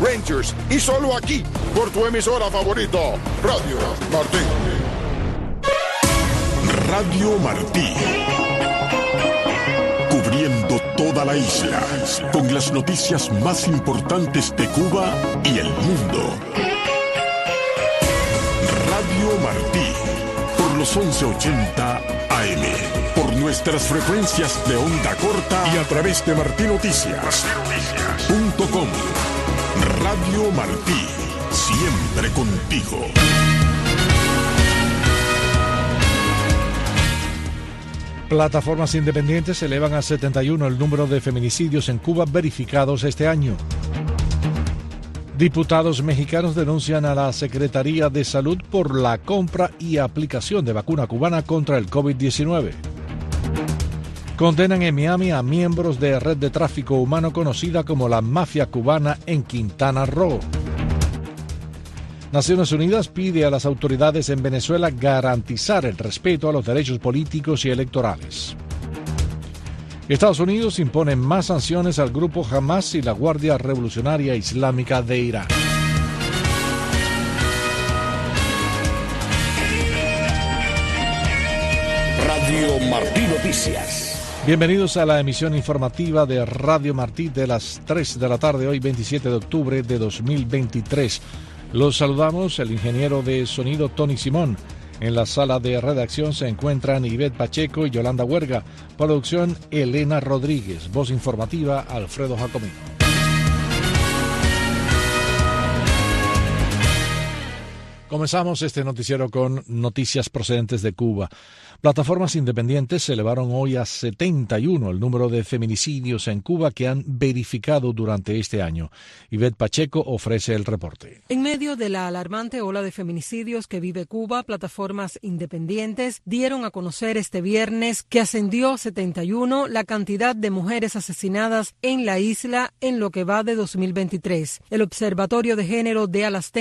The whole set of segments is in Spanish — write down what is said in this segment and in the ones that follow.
Rangers y solo aquí por tu emisora favorita, Radio Martí. Radio Martí. Cubriendo toda la isla con las noticias más importantes de Cuba y el mundo. Radio Martí por los 1180 AM, por nuestras frecuencias de onda corta y a través de martinoticias.com. Radio Martí, siempre contigo. Plataformas independientes elevan a 71 el número de feminicidios en Cuba verificados este año. Diputados mexicanos denuncian a la Secretaría de Salud por la compra y aplicación de vacuna cubana contra el COVID-19. Condenan en Miami a miembros de red de tráfico humano conocida como la mafia cubana en Quintana Roo. Naciones Unidas pide a las autoridades en Venezuela garantizar el respeto a los derechos políticos y electorales. Estados Unidos impone más sanciones al grupo Hamas y la Guardia Revolucionaria Islámica de Irán. Radio Martí Noticias. Bienvenidos a la emisión informativa de Radio Martí de las 3 de la tarde, hoy 27 de octubre de 2023. Los saludamos, el ingeniero de sonido Tony Simón. En la sala de redacción se encuentran Ivette Pacheco y Yolanda Huerga. Producción Elena Rodríguez. Voz informativa Alfredo Jacomino. Comenzamos este noticiero con noticias procedentes de Cuba. Plataformas independientes elevaron hoy a 71 el número de feminicidios en Cuba que han verificado durante este año. Ivette Pacheco ofrece el reporte. En medio de la alarmante ola de feminicidios que vive Cuba, plataformas independientes dieron a conocer este viernes que ascendió a 71 la cantidad de mujeres asesinadas en la isla en lo que va de 2023. El Observatorio de Género de Alas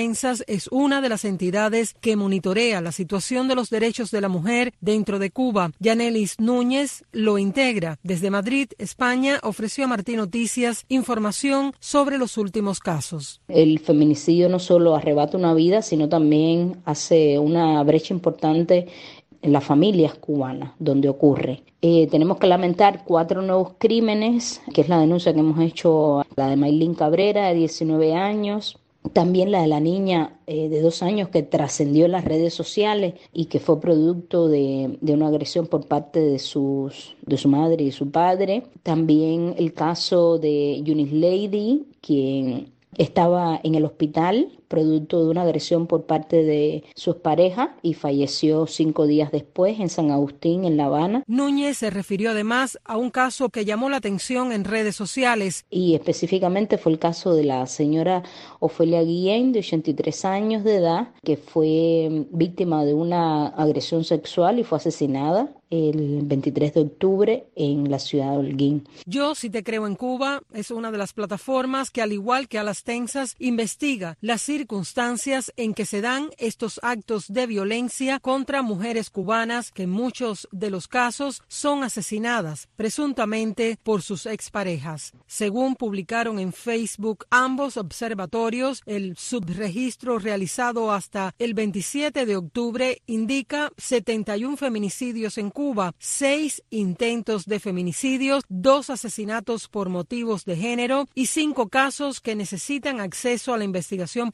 es una de las entidades que monitorea la situación de los derechos de la mujer dentro de Cuba. Yanelis Núñez lo integra. Desde Madrid, España, ofreció a Martín Noticias información sobre los últimos casos. El feminicidio no solo arrebata una vida, sino también hace una brecha importante en las familias cubanas donde ocurre. Eh, tenemos que lamentar cuatro nuevos crímenes, que es la denuncia que hemos hecho, la de Maylin Cabrera, de 19 años, también la de la niña eh, de dos años que trascendió en las redes sociales y que fue producto de, de, una agresión por parte de, sus, de su madre y su padre. También el caso de Eunice Lady, quien estaba en el hospital producto de una agresión por parte de su pareja y falleció cinco días después en San Agustín, en La Habana. Núñez se refirió además a un caso que llamó la atención en redes sociales. Y específicamente fue el caso de la señora Ofelia Guillén, de 83 años de edad, que fue víctima de una agresión sexual y fue asesinada el 23 de octubre en la ciudad de Holguín. Yo, si te creo en Cuba, es una de las plataformas que, al igual que a las tensas, investiga las circunstancias en que se dan estos actos de violencia contra mujeres cubanas que en muchos de los casos son asesinadas presuntamente por sus exparejas. Según publicaron en Facebook ambos observatorios, el subregistro realizado hasta el 27 de octubre indica 71 feminicidios en Cuba, seis intentos de feminicidios, dos asesinatos por motivos de género y cinco casos que necesitan acceso a la investigación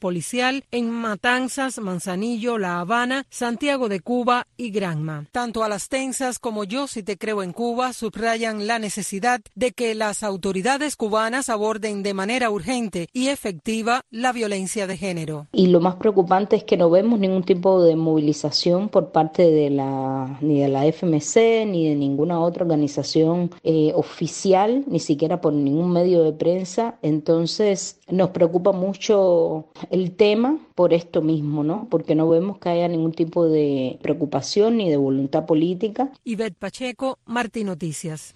en Matanzas, Manzanillo, La Habana, Santiago de Cuba y Granma. Tanto a las tensas como yo, si te creo en Cuba, subrayan la necesidad de que las autoridades cubanas aborden de manera urgente y efectiva la violencia de género. Y lo más preocupante es que no vemos ningún tipo de movilización por parte de la ni de la FMI ni de ninguna otra organización eh, oficial, ni siquiera por ningún medio de prensa. Entonces nos preocupa mucho el tema por esto mismo, ¿no? Porque no vemos que haya ningún tipo de preocupación ni de voluntad política. Ivette Pacheco, Martín Noticias.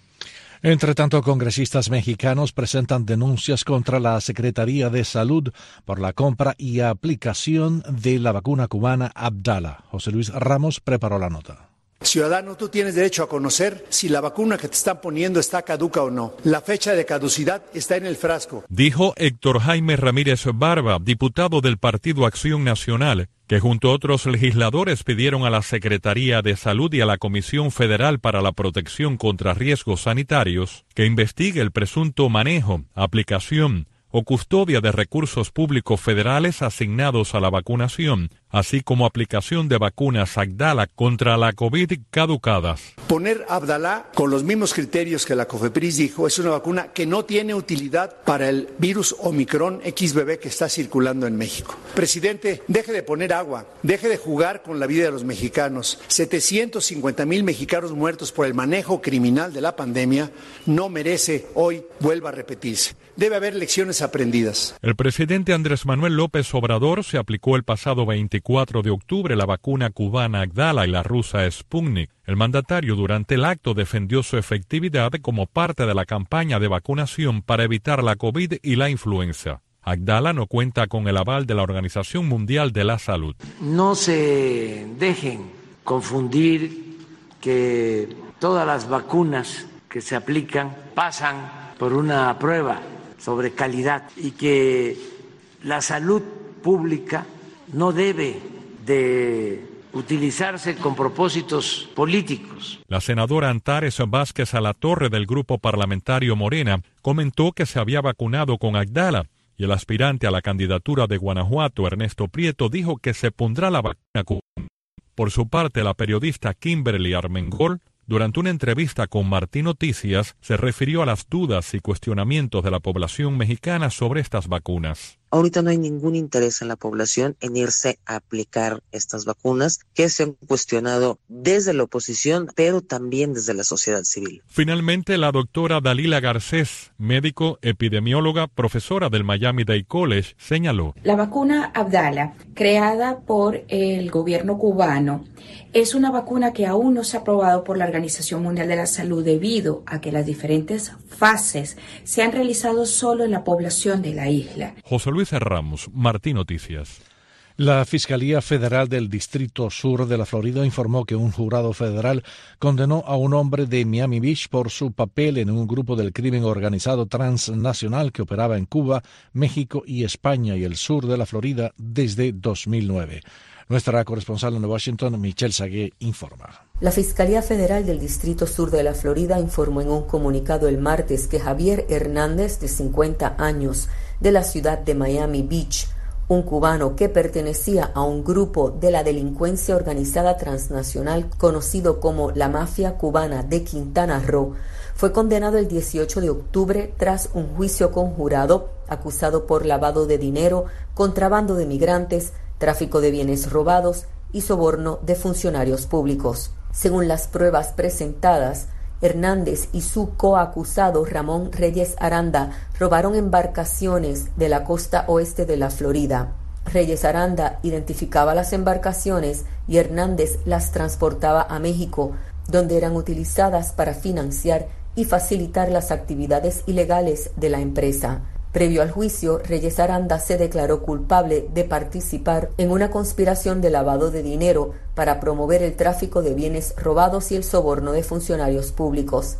Entre tanto, congresistas mexicanos presentan denuncias contra la Secretaría de Salud por la compra y aplicación de la vacuna cubana Abdala. José Luis Ramos preparó la nota. Ciudadano, tú tienes derecho a conocer si la vacuna que te están poniendo está caduca o no. La fecha de caducidad está en el frasco. Dijo Héctor Jaime Ramírez Barba, diputado del Partido Acción Nacional, que junto a otros legisladores pidieron a la Secretaría de Salud y a la Comisión Federal para la Protección contra Riesgos Sanitarios que investigue el presunto manejo, aplicación, o custodia de recursos públicos federales asignados a la vacunación, así como aplicación de vacunas Agdala contra la COVID caducadas. Poner Abdalá con los mismos criterios que la COFEPRIS dijo es una vacuna que no tiene utilidad para el virus Omicron XBB que está circulando en México. Presidente, deje de poner agua, deje de jugar con la vida de los mexicanos. 750 mil mexicanos muertos por el manejo criminal de la pandemia no merece hoy vuelva a repetirse. Debe haber lecciones aprendidas. El presidente Andrés Manuel López Obrador se aplicó el pasado 24 de octubre la vacuna cubana Agdala y la rusa Sputnik. El mandatario durante el acto defendió su efectividad como parte de la campaña de vacunación para evitar la COVID y la influenza. Agdala no cuenta con el aval de la Organización Mundial de la Salud. No se dejen confundir que todas las vacunas que se aplican pasan por una prueba sobre calidad y que la salud pública no debe de utilizarse con propósitos políticos. La senadora Antares Vázquez Alatorre del grupo parlamentario Morena comentó que se había vacunado con Agdala y el aspirante a la candidatura de Guanajuato, Ernesto Prieto, dijo que se pondrá la vacuna. Por su parte, la periodista Kimberly Armengol durante una entrevista con Martín Noticias, se refirió a las dudas y cuestionamientos de la población mexicana sobre estas vacunas. Ahorita no hay ningún interés en la población en irse a aplicar estas vacunas que se han cuestionado desde la oposición, pero también desde la sociedad civil. Finalmente, la doctora Dalila Garcés, médico, epidemióloga, profesora del Miami Day College, señaló. La vacuna Abdala, creada por el gobierno cubano, es una vacuna que aún no se ha aprobado por la Organización Mundial de la Salud debido a que las diferentes fases se han realizado solo en la población de la isla. José Luis Ramos, Martín Noticias. La Fiscalía Federal del Distrito Sur de la Florida informó que un jurado federal condenó a un hombre de Miami Beach por su papel en un grupo del crimen organizado transnacional que operaba en Cuba, México y España y el sur de la Florida desde 2009. Nuestra corresponsal en Washington, Michelle Sagué, informa. La Fiscalía Federal del Distrito Sur de la Florida informó en un comunicado el martes que Javier Hernández, de 50 años, de la ciudad de Miami Beach, un cubano que pertenecía a un grupo de la delincuencia organizada transnacional conocido como la Mafia Cubana de Quintana Roo, fue condenado el 18 de octubre tras un juicio conjurado acusado por lavado de dinero, contrabando de migrantes, tráfico de bienes robados y soborno de funcionarios públicos. Según las pruebas presentadas, Hernández y su coacusado Ramón Reyes Aranda robaron embarcaciones de la costa oeste de la Florida. Reyes Aranda identificaba las embarcaciones y Hernández las transportaba a México, donde eran utilizadas para financiar y facilitar las actividades ilegales de la empresa. Previo al juicio, Reyes Aranda se declaró culpable de participar en una conspiración de lavado de dinero para promover el tráfico de bienes robados y el soborno de funcionarios públicos.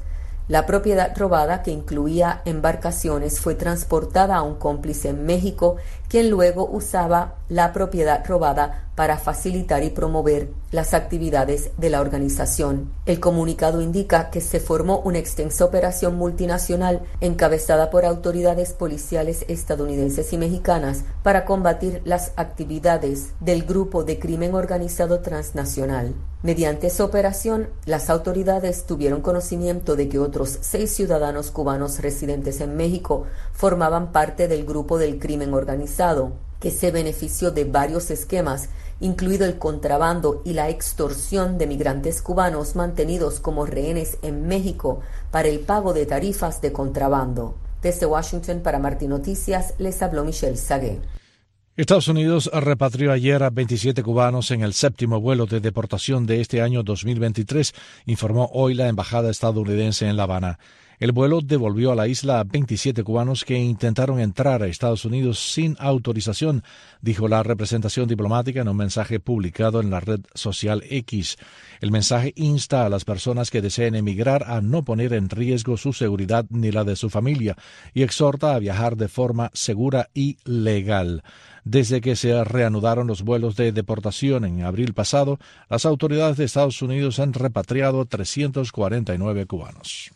La propiedad robada, que incluía embarcaciones, fue transportada a un cómplice en México, quien luego usaba la propiedad robada para facilitar y promover las actividades de la organización. El comunicado indica que se formó una extensa operación multinacional encabezada por autoridades policiales estadounidenses y mexicanas para combatir las actividades del grupo de crimen organizado transnacional. Mediante esa operación, las autoridades tuvieron conocimiento de que otros seis ciudadanos cubanos residentes en México formaban parte del grupo del crimen organizado que se benefició de varios esquemas, incluido el contrabando y la extorsión de migrantes cubanos mantenidos como rehenes en México para el pago de tarifas de contrabando. Desde Washington para Martín Noticias les habló Michelle Sagué. Estados Unidos repatrió ayer a 27 cubanos en el séptimo vuelo de deportación de este año 2023, informó hoy la embajada estadounidense en La Habana. El vuelo devolvió a la isla a 27 cubanos que intentaron entrar a Estados Unidos sin autorización, dijo la representación diplomática en un mensaje publicado en la red social X. El mensaje insta a las personas que deseen emigrar a no poner en riesgo su seguridad ni la de su familia y exhorta a viajar de forma segura y legal. Desde que se reanudaron los vuelos de deportación en abril pasado, las autoridades de Estados Unidos han repatriado 349 cubanos.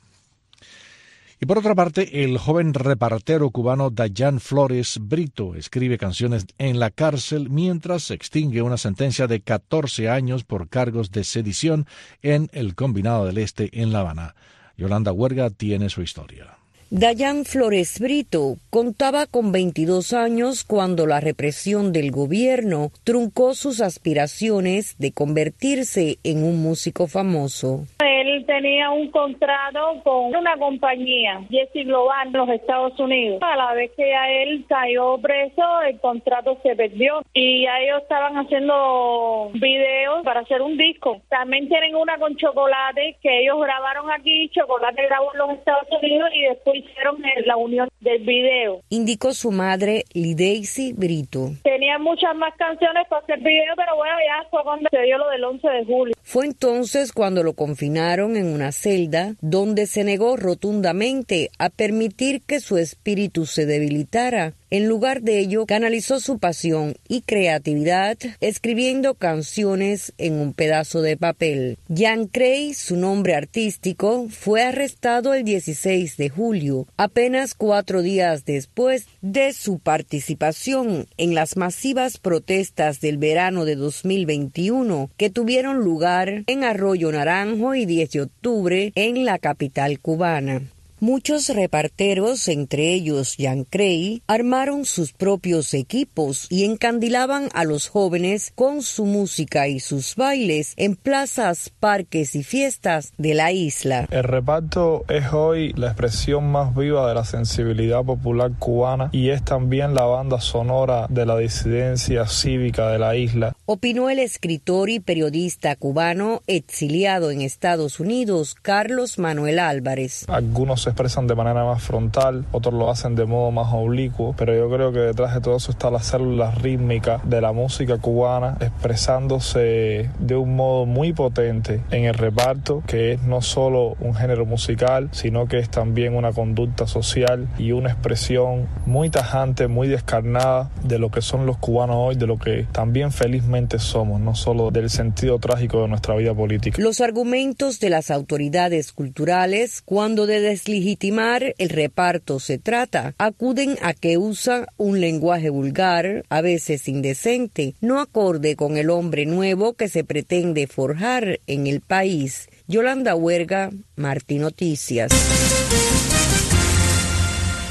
Y por otra parte, el joven repartero cubano Dayan Flores Brito escribe canciones en la cárcel mientras se extingue una sentencia de 14 años por cargos de sedición en el Combinado del Este en La Habana. Yolanda Huerga tiene su historia. Dayan Flores Brito contaba con 22 años cuando la represión del gobierno truncó sus aspiraciones de convertirse en un músico famoso. Él tenía un contrato con una compañía, Jesse Global, en los Estados Unidos. A la vez que a él cayó preso, el contrato se perdió y a ellos estaban haciendo videos para hacer un disco. También tienen una con Chocolate que ellos grabaron aquí, Chocolate grabó en los Estados Unidos y después hicieron la unión del video. Indicó su madre, Lideisi Brito. Tenía muchas más canciones para hacer video, pero bueno, ya fue cuando se dio lo del 11 de julio. Fue entonces cuando lo confinaron en una celda donde se negó rotundamente a permitir que su espíritu se debilitara en lugar de ello, canalizó su pasión y creatividad escribiendo canciones en un pedazo de papel. Jan Cray, su nombre artístico, fue arrestado el 16 de julio, apenas cuatro días después de su participación en las masivas protestas del verano de 2021 que tuvieron lugar en Arroyo Naranjo y 10 de octubre en la capital cubana. Muchos reparteros, entre ellos Jan Cray, armaron sus propios equipos y encandilaban a los jóvenes con su música y sus bailes en plazas, parques y fiestas de la isla. El reparto es hoy la expresión más viva de la sensibilidad popular cubana y es también la banda sonora de la disidencia cívica de la isla. Opinó el escritor y periodista cubano exiliado en Estados Unidos, Carlos Manuel Álvarez. Algunos se expresan de manera más frontal, otros lo hacen de modo más oblicuo, pero yo creo que detrás de todo eso está la célula rítmica de la música cubana expresándose de un modo muy potente en el reparto, que es no solo un género musical, sino que es también una conducta social y una expresión muy tajante, muy descarnada de lo que son los cubanos hoy, de lo que también felizmente somos, no solo del sentido trágico de nuestra vida política. Los argumentos de las autoridades culturales cuando de legitimar el reparto se trata, acuden a que usa un lenguaje vulgar, a veces indecente, no acorde con el hombre nuevo que se pretende forjar en el país. Yolanda Huerga, Martín Noticias.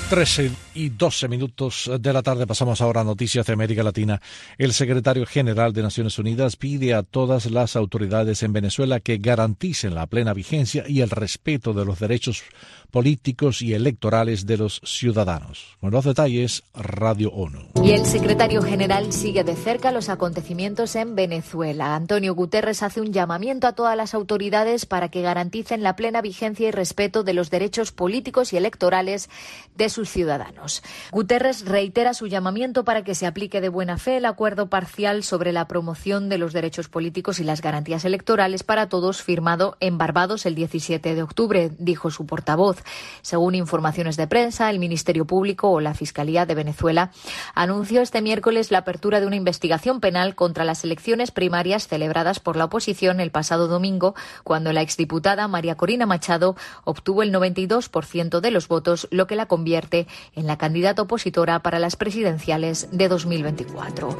13 y 12 minutos de la tarde pasamos ahora a noticias de América Latina. El secretario general de Naciones Unidas pide a todas las autoridades en Venezuela que garanticen la plena vigencia y el respeto de los derechos políticos y electorales de los ciudadanos. Con los detalles, Radio ONU. Y el secretario general sigue de cerca los acontecimientos en Venezuela. Antonio Guterres hace un llamamiento a todas las autoridades para que garanticen la plena vigencia y respeto de los derechos políticos y electorales de sus ciudadanos. Guterres reitera su llamamiento para que se aplique de buena fe el acuerdo parcial sobre la promoción de los derechos políticos y las garantías electorales para todos firmado en Barbados el 17 de octubre, dijo su portavoz. Según informaciones de prensa, el Ministerio Público o la Fiscalía de Venezuela anunció este miércoles la apertura de una investigación penal contra las elecciones primarias celebradas por la oposición el pasado domingo, cuando la exdiputada María Corina Machado obtuvo el 92% de los votos, lo que la convierte en la candidata opositora para las presidenciales de 2024.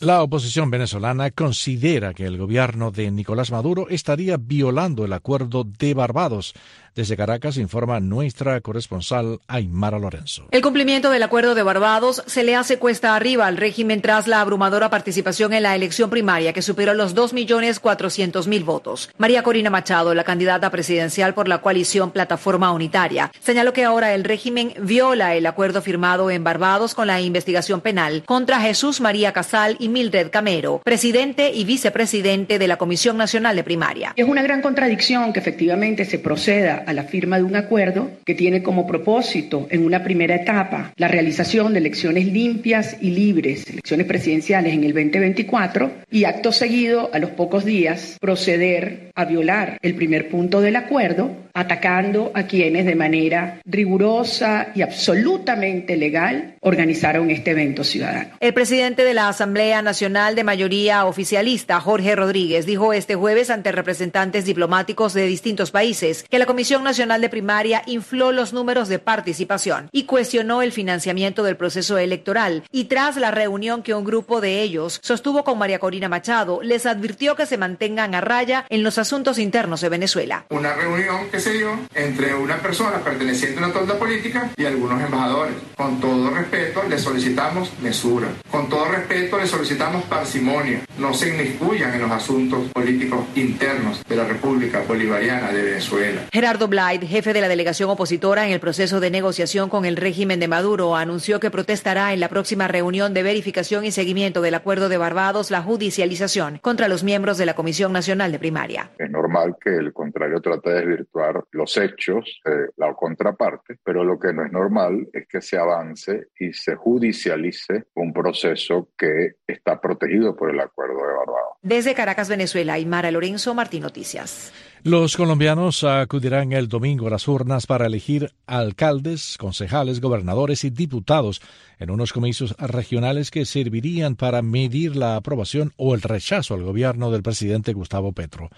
La oposición venezolana considera que el gobierno de Nicolás Maduro estaría violando el acuerdo de Barbados Desde Caracas informa nuestra corresponsal Aymara Lorenzo. El cumplimiento del acuerdo de Barbados se le hace cuesta arriba al régimen tras la abrumadora participación en la elección primaria que superó los 2.400.000 votos. María Corina Machado, la candidata presidencial por la coalición Plataforma Unitaria, señaló que ahora el régimen viola el acuerdo firmado en Barbados con la investigación penal contra Jesús María Casal y Mildred Camero, presidente y vicepresidente de la Comisión Nacional de Primaria. Es una gran contradicción que efectivamente se proceda a la firma de un acuerdo que tiene como propósito en una primera etapa la realización de elecciones limpias y libres, elecciones presidenciales en el 2024 y acto seguido a los pocos días proceder a violar el primer punto del acuerdo atacando a quienes de manera rigurosa y absolutamente legal organizaron este evento ciudadano. El presidente de la Asamblea Nacional de mayoría oficialista, Jorge Rodríguez, dijo este jueves ante representantes diplomáticos de distintos países que la Comisión Nacional de Primaria infló los números de participación y cuestionó el financiamiento del proceso electoral. Y tras la reunión que un grupo de ellos sostuvo con María Corina Machado, les advirtió que se mantengan a raya en los asuntos internos de Venezuela. Una reunión que se dio entre una persona perteneciente a una tonda política y algunos embajadores. Con todo respeto, le solicitamos mesura. Con todo respeto, le solicitamos parsimonia. No se inmiscuyan en los asuntos políticos internos de la República Bolivariana de Venezuela. Gerardo Blyde, jefe de la delegación opositora en el proceso de negociación con el régimen de Maduro, anunció que protestará en la próxima reunión de verificación y seguimiento del acuerdo de Barbados la judicialización contra los miembros de la Comisión Nacional de Primaria. Es normal que el contrario trate de desvirtuar los hechos de la contraparte, pero lo que no es normal es que se avance y se judicialice un proceso que está protegido por el Acuerdo de Barbados. Desde Caracas, Venezuela, Aymara Lorenzo, Martín Noticias. Los colombianos acudirán el domingo a las urnas para elegir alcaldes, concejales, gobernadores y diputados en unos comicios regionales que servirían para medir la aprobación o el rechazo al gobierno del presidente Gustavo Petro.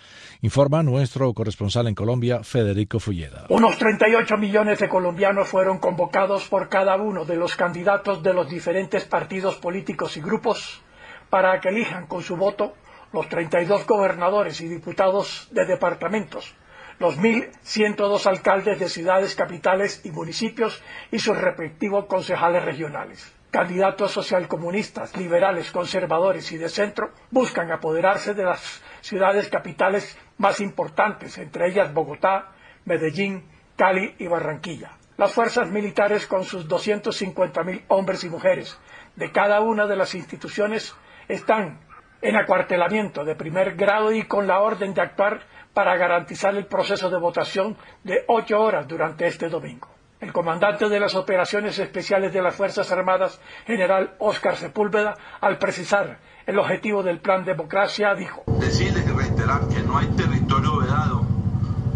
Informa nuestro corresponsal en Colombia, Federico Fulleda. Unos 38 millones de colombianos fueron convocados por cada uno de los candidatos de los diferentes partidos políticos y grupos para que elijan con su voto los 32 gobernadores y diputados de departamentos, los 1.102 alcaldes de ciudades, capitales y municipios y sus respectivos concejales regionales. Candidatos socialcomunistas, liberales, conservadores y de centro buscan apoderarse de las ciudades capitales más importantes, entre ellas Bogotá, Medellín, Cali y Barranquilla. Las fuerzas militares con sus 250.000 hombres y mujeres de cada una de las instituciones están en acuartelamiento de primer grado y con la orden de actuar para garantizar el proceso de votación de ocho horas durante este domingo. El comandante de las operaciones especiales de las Fuerzas Armadas, general Óscar Sepúlveda, al precisar el objetivo del plan democracia, dijo Decirles y reiterar que no hay territorio vedado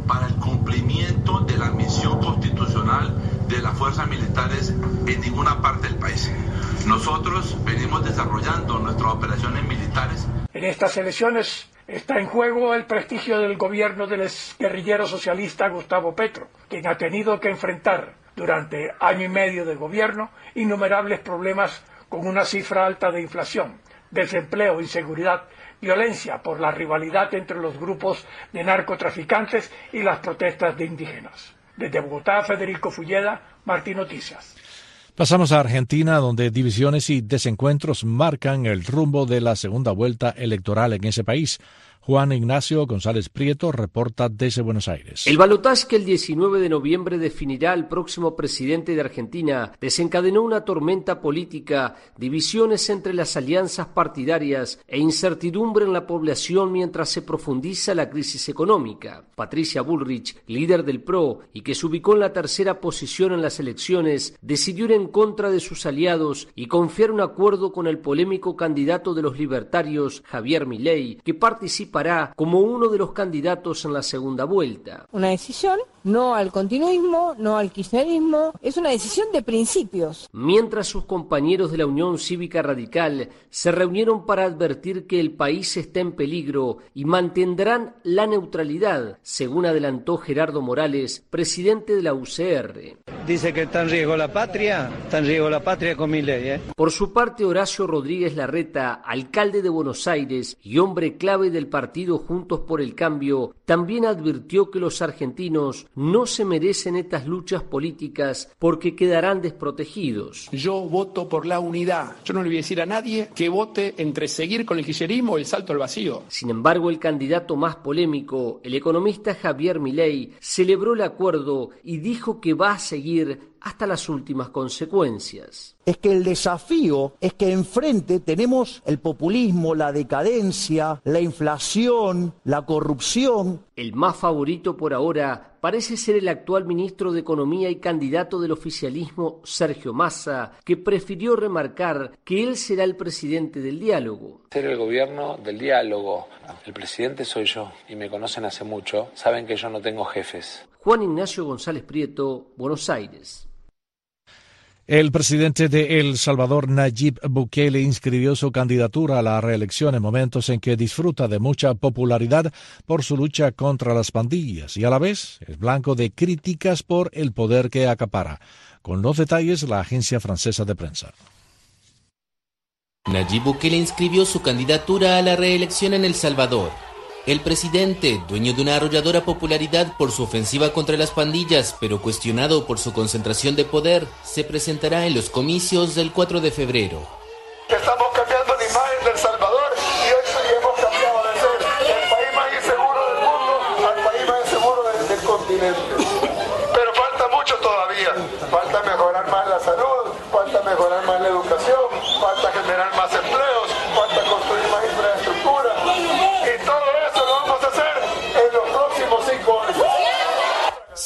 para el cumplimiento de la misión constitucional de las fuerzas militares en ninguna parte del país. Nosotros venimos desarrollando nuestras operaciones militares. En estas elecciones está en juego el prestigio del gobierno del guerrillero socialista Gustavo Petro, quien ha tenido que enfrentar durante año y medio de gobierno innumerables problemas con una cifra alta de inflación, desempleo, inseguridad, violencia por la rivalidad entre los grupos de narcotraficantes y las protestas de indígenas. Desde Bogotá, Federico Fulleda, Martín Noticias. Pasamos a Argentina, donde divisiones y desencuentros marcan el rumbo de la segunda vuelta electoral en ese país. Juan Ignacio González Prieto reporta desde Buenos Aires. El balotaje que el 19 de noviembre definirá al próximo presidente de Argentina desencadenó una tormenta política, divisiones entre las alianzas partidarias e incertidumbre en la población mientras se profundiza la crisis económica. Patricia Bullrich, líder del PRO y que se ubicó en la tercera posición en las elecciones, decidió ir en contra de sus aliados y confiar un acuerdo con el polémico candidato de los libertarios, Javier Milei, que participa como uno de los candidatos en la segunda vuelta. Una decisión no al continuismo, no al kirchnerismo, es una decisión de principios. Mientras sus compañeros de la Unión Cívica Radical se reunieron para advertir que el país está en peligro y mantendrán la neutralidad, según adelantó Gerardo Morales, presidente de la UCR. Dice que está en riesgo la patria, está en riesgo la patria con mi ley. ¿eh? Por su parte, Horacio Rodríguez Larreta, alcalde de Buenos Aires y hombre clave del partido partido Juntos por el Cambio, también advirtió que los argentinos no se merecen estas luchas políticas porque quedarán desprotegidos. Yo voto por la unidad. Yo no le voy a decir a nadie que vote entre seguir con el kirchnerismo o el salto al vacío. Sin embargo, el candidato más polémico, el economista Javier Milei, celebró el acuerdo y dijo que va a seguir hasta las últimas consecuencias. Es que el desafío es que enfrente tenemos el populismo, la decadencia, la inflación, la corrupción. El más favorito por ahora parece ser el actual ministro de Economía y candidato del oficialismo, Sergio Massa, que prefirió remarcar que él será el presidente del diálogo. Ser el gobierno del diálogo. El presidente soy yo y me conocen hace mucho. Saben que yo no tengo jefes. Juan Ignacio González Prieto, Buenos Aires. El presidente de El Salvador, Nayib Bukele, inscribió su candidatura a la reelección en momentos en que disfruta de mucha popularidad por su lucha contra las pandillas y a la vez es blanco de críticas por el poder que acapara. Con los detalles, la agencia francesa de prensa. Nayib Bukele inscribió su candidatura a la reelección en El Salvador. El presidente, dueño de una arrolladora popularidad por su ofensiva contra las pandillas, pero cuestionado por su concentración de poder, se presentará en los comicios del 4 de febrero. Estamos cambiando la imagen del Salvador y hoy hemos cambiado de ser el país más inseguro del mundo al país más inseguro del, del continente.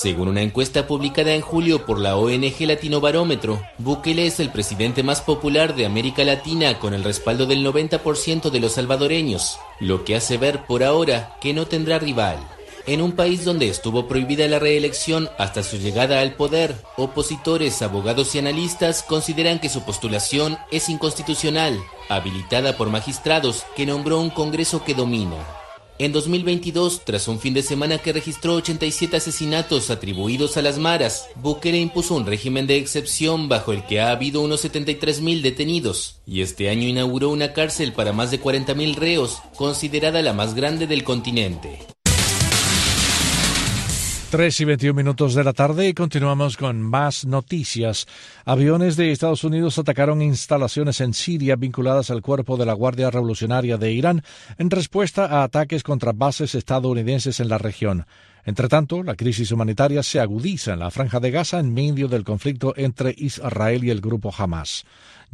Según una encuesta publicada en julio por la ONG Latino Barómetro, Bukele es el presidente más popular de América Latina con el respaldo del 90% de los salvadoreños, lo que hace ver por ahora que no tendrá rival. En un país donde estuvo prohibida la reelección hasta su llegada al poder, opositores, abogados y analistas consideran que su postulación es inconstitucional, habilitada por magistrados que nombró un Congreso que domina. En 2022, tras un fin de semana que registró 87 asesinatos atribuidos a las maras, Bukele impuso un régimen de excepción bajo el que ha habido unos 73.000 detenidos, y este año inauguró una cárcel para más de 40.000 reos, considerada la más grande del continente. 3 y 21 minutos de la tarde y continuamos con más noticias. Aviones de Estados Unidos atacaron instalaciones en Siria vinculadas al cuerpo de la Guardia Revolucionaria de Irán en respuesta a ataques contra bases estadounidenses en la región. Entre tanto, la crisis humanitaria se agudiza en la franja de Gaza en medio del conflicto entre Israel y el grupo Hamas.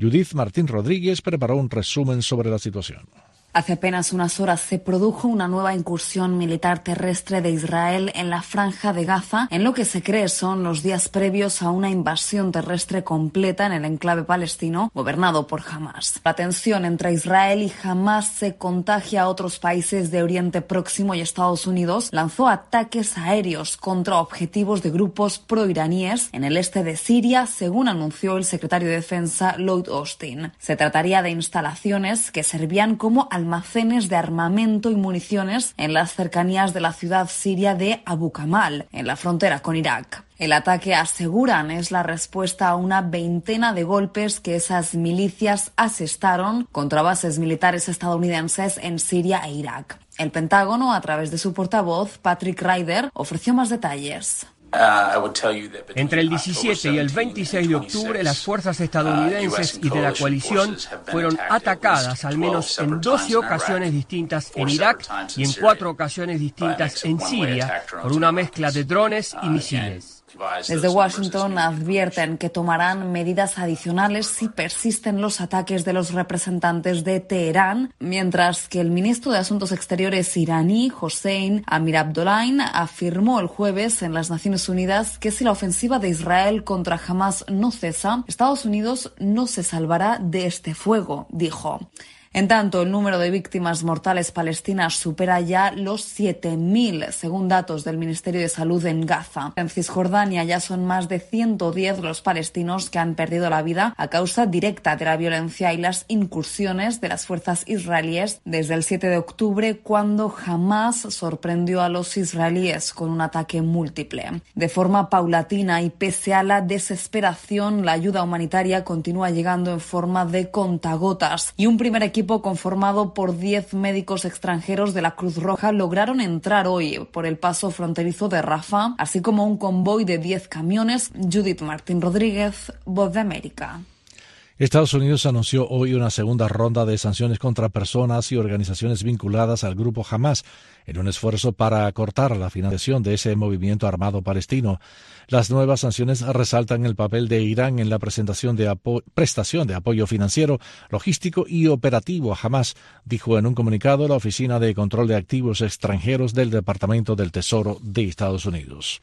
Judith Martín Rodríguez preparó un resumen sobre la situación. Hace apenas unas horas se produjo una nueva incursión militar terrestre de Israel en la franja de Gaza, en lo que se cree son los días previos a una invasión terrestre completa en el enclave palestino gobernado por Hamas. La tensión entre Israel y Hamas se contagia a otros países de Oriente Próximo y Estados Unidos lanzó ataques aéreos contra objetivos de grupos proiraníes en el este de Siria, según anunció el secretario de Defensa Lloyd Austin. Se trataría de instalaciones que servían como almacenes de armamento y municiones en las cercanías de la ciudad siria de Abu Kamal, en la frontera con Irak. El ataque, aseguran, es la respuesta a una veintena de golpes que esas milicias asestaron contra bases militares estadounidenses en Siria e Irak. El Pentágono, a través de su portavoz, Patrick Ryder, ofreció más detalles. Entre el 17 y el 26 de octubre, las fuerzas estadounidenses y de la coalición fueron atacadas al menos en 12 ocasiones distintas en Irak y en cuatro ocasiones distintas en Siria por una mezcla de drones y misiles. Desde Washington advierten que tomarán medidas adicionales si persisten los ataques de los representantes de Teherán, mientras que el ministro de Asuntos Exteriores iraní, Hossein Amir Abdollahian, afirmó el jueves en las Naciones Unidas que si la ofensiva de Israel contra Hamas no cesa, Estados Unidos no se salvará de este fuego, dijo. En tanto, el número de víctimas mortales palestinas supera ya los 7.000, según datos del Ministerio de Salud en Gaza. En Cisjordania ya son más de 110 los palestinos que han perdido la vida a causa directa de la violencia y las incursiones de las fuerzas israelíes desde el 7 de octubre, cuando Hamas sorprendió a los israelíes con un ataque múltiple. De forma paulatina y pese a la desesperación, la ayuda humanitaria continúa llegando en forma de contagotas y un primer equipo conformado por 10 médicos extranjeros de la Cruz Roja lograron entrar hoy por el paso fronterizo de Rafa, así como un convoy de 10 camiones. Judith Martín Rodríguez, Voz de América. Estados Unidos anunció hoy una segunda ronda de sanciones contra personas y organizaciones vinculadas al grupo Hamas en un esfuerzo para cortar la financiación de ese movimiento armado palestino. Las nuevas sanciones resaltan el papel de Irán en la presentación de prestación de apoyo financiero, logístico y operativo a Hamas, dijo en un comunicado la Oficina de Control de Activos Extranjeros del Departamento del Tesoro de Estados Unidos.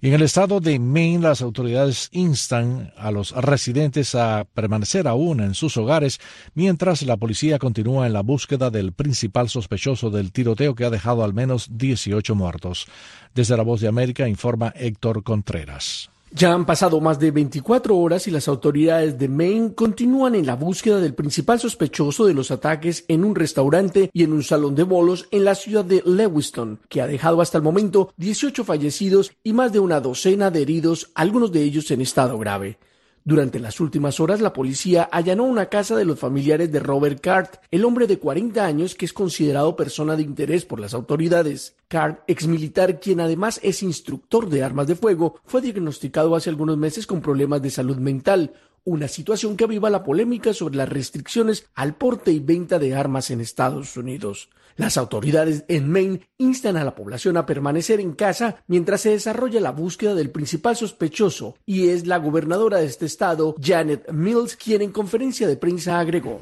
En el estado de Maine, las autoridades instan a los residentes a permanecer aún en sus hogares mientras la policía continúa en la búsqueda del principal sospechoso del tiroteo que ha dejado al menos 18 muertos. Desde la Voz de América informa Héctor Contreras. Ya han pasado más de 24 horas y las autoridades de Maine continúan en la búsqueda del principal sospechoso de los ataques en un restaurante y en un salón de bolos en la ciudad de Lewiston, que ha dejado hasta el momento 18 fallecidos y más de una docena de heridos, algunos de ellos en estado grave. Durante las últimas horas, la policía allanó una casa de los familiares de Robert Cart, el hombre de 40 años que es considerado persona de interés por las autoridades. Cart, exmilitar quien además es instructor de armas de fuego, fue diagnosticado hace algunos meses con problemas de salud mental, una situación que aviva la polémica sobre las restricciones al porte y venta de armas en Estados Unidos. Las autoridades en Maine instan a la población a permanecer en casa mientras se desarrolla la búsqueda del principal sospechoso y es la gobernadora de este estado, Janet Mills, quien en conferencia de prensa agregó.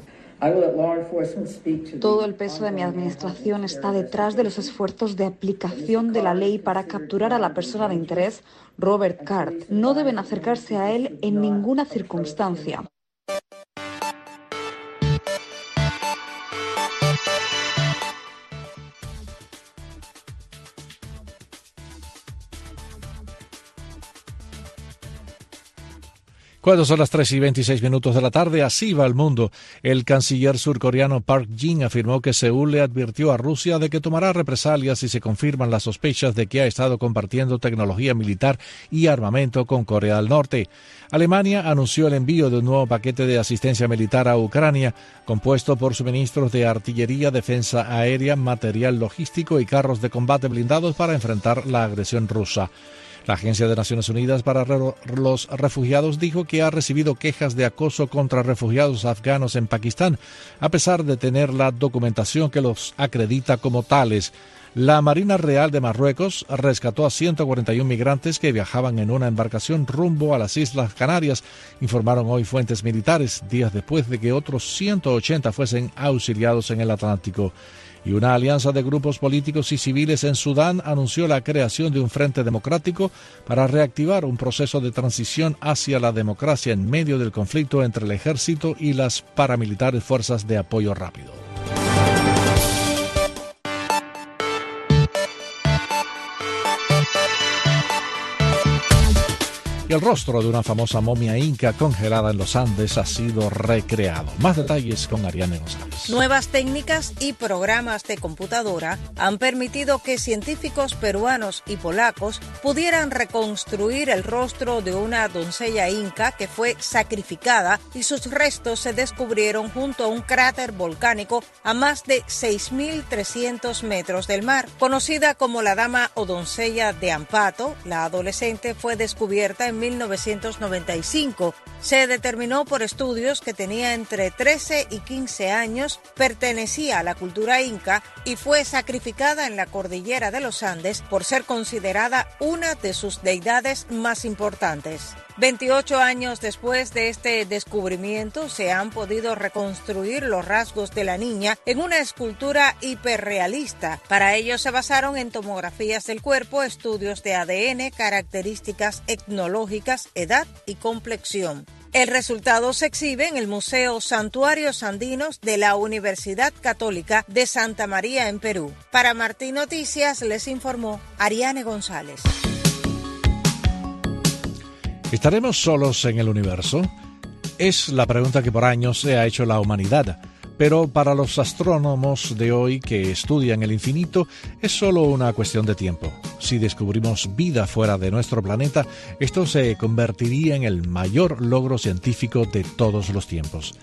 Todo el peso de mi administración está detrás de los esfuerzos de aplicación de la ley para capturar a la persona de interés, Robert Card. No deben acercarse a él en ninguna circunstancia. Cuando son las 3 y 26 minutos de la tarde, así va el mundo. El canciller surcoreano Park Jin afirmó que Seúl le advirtió a Rusia de que tomará represalias si se confirman las sospechas de que ha estado compartiendo tecnología militar y armamento con Corea del Norte. Alemania anunció el envío de un nuevo paquete de asistencia militar a Ucrania, compuesto por suministros de artillería, defensa aérea, material logístico y carros de combate blindados para enfrentar la agresión rusa. La Agencia de Naciones Unidas para los Refugiados dijo que ha recibido quejas de acoso contra refugiados afganos en Pakistán, a pesar de tener la documentación que los acredita como tales. La Marina Real de Marruecos rescató a 141 migrantes que viajaban en una embarcación rumbo a las Islas Canarias, informaron hoy fuentes militares, días después de que otros 180 fuesen auxiliados en el Atlántico y una alianza de grupos políticos y civiles en Sudán anunció la creación de un frente democrático para reactivar un proceso de transición hacia la democracia en medio del conflicto entre el ejército y las paramilitares fuerzas de apoyo rápido. Y el rostro de una famosa momia inca congelada en los Andes ha sido recreado. Más detalles con Ariane González. Nuevas técnicas y programas de computadora han permitido que científicos peruanos y polacos pudieran reconstruir el rostro de una doncella inca que fue sacrificada y sus restos se descubrieron junto a un cráter volcánico a más de 6.300 metros del mar. Conocida como la dama o doncella de Ampato, la adolescente fue descubierta en 1995. Se determinó por estudios que tenía entre 13 y 15 años, pertenecía a la cultura inca y fue sacrificada en la cordillera de los Andes por ser considerada una de sus deidades más importantes. 28 años después de este descubrimiento se han podido reconstruir los rasgos de la niña en una escultura hiperrealista. Para ello se basaron en tomografías del cuerpo, estudios de ADN, características etnológicas, edad y complexión. El resultado se exhibe en el Museo Santuarios Andinos de la Universidad Católica de Santa María en Perú. Para Martín Noticias les informó Ariane González. ¿Estaremos solos en el universo? Es la pregunta que por años se ha hecho la humanidad. Pero para los astrónomos de hoy que estudian el infinito es solo una cuestión de tiempo. Si descubrimos vida fuera de nuestro planeta, esto se convertiría en el mayor logro científico de todos los tiempos.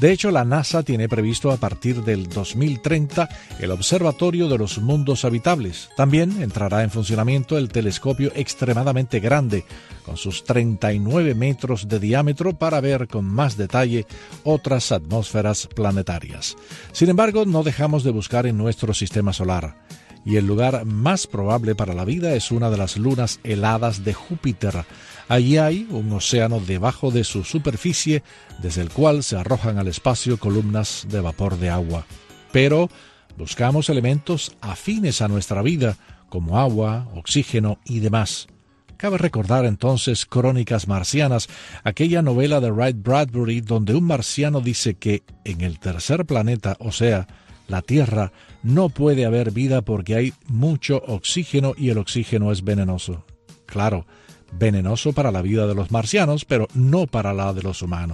De hecho, la NASA tiene previsto a partir del 2030 el Observatorio de los Mundos Habitables. También entrará en funcionamiento el telescopio extremadamente grande, con sus 39 metros de diámetro, para ver con más detalle otras atmósferas planetarias. Sin embargo, no dejamos de buscar en nuestro sistema solar y el lugar más probable para la vida es una de las lunas heladas de Júpiter. Allí hay un océano debajo de su superficie, desde el cual se arrojan al espacio columnas de vapor de agua. Pero buscamos elementos afines a nuestra vida, como agua, oxígeno y demás. Cabe recordar entonces Crónicas Marcianas, aquella novela de Wright Bradbury donde un marciano dice que en el tercer planeta, o sea, la Tierra, no puede haber vida porque hay mucho oxígeno y el oxígeno es venenoso. Claro, venenoso para la vida de los marcianos, pero no para la de los humanos.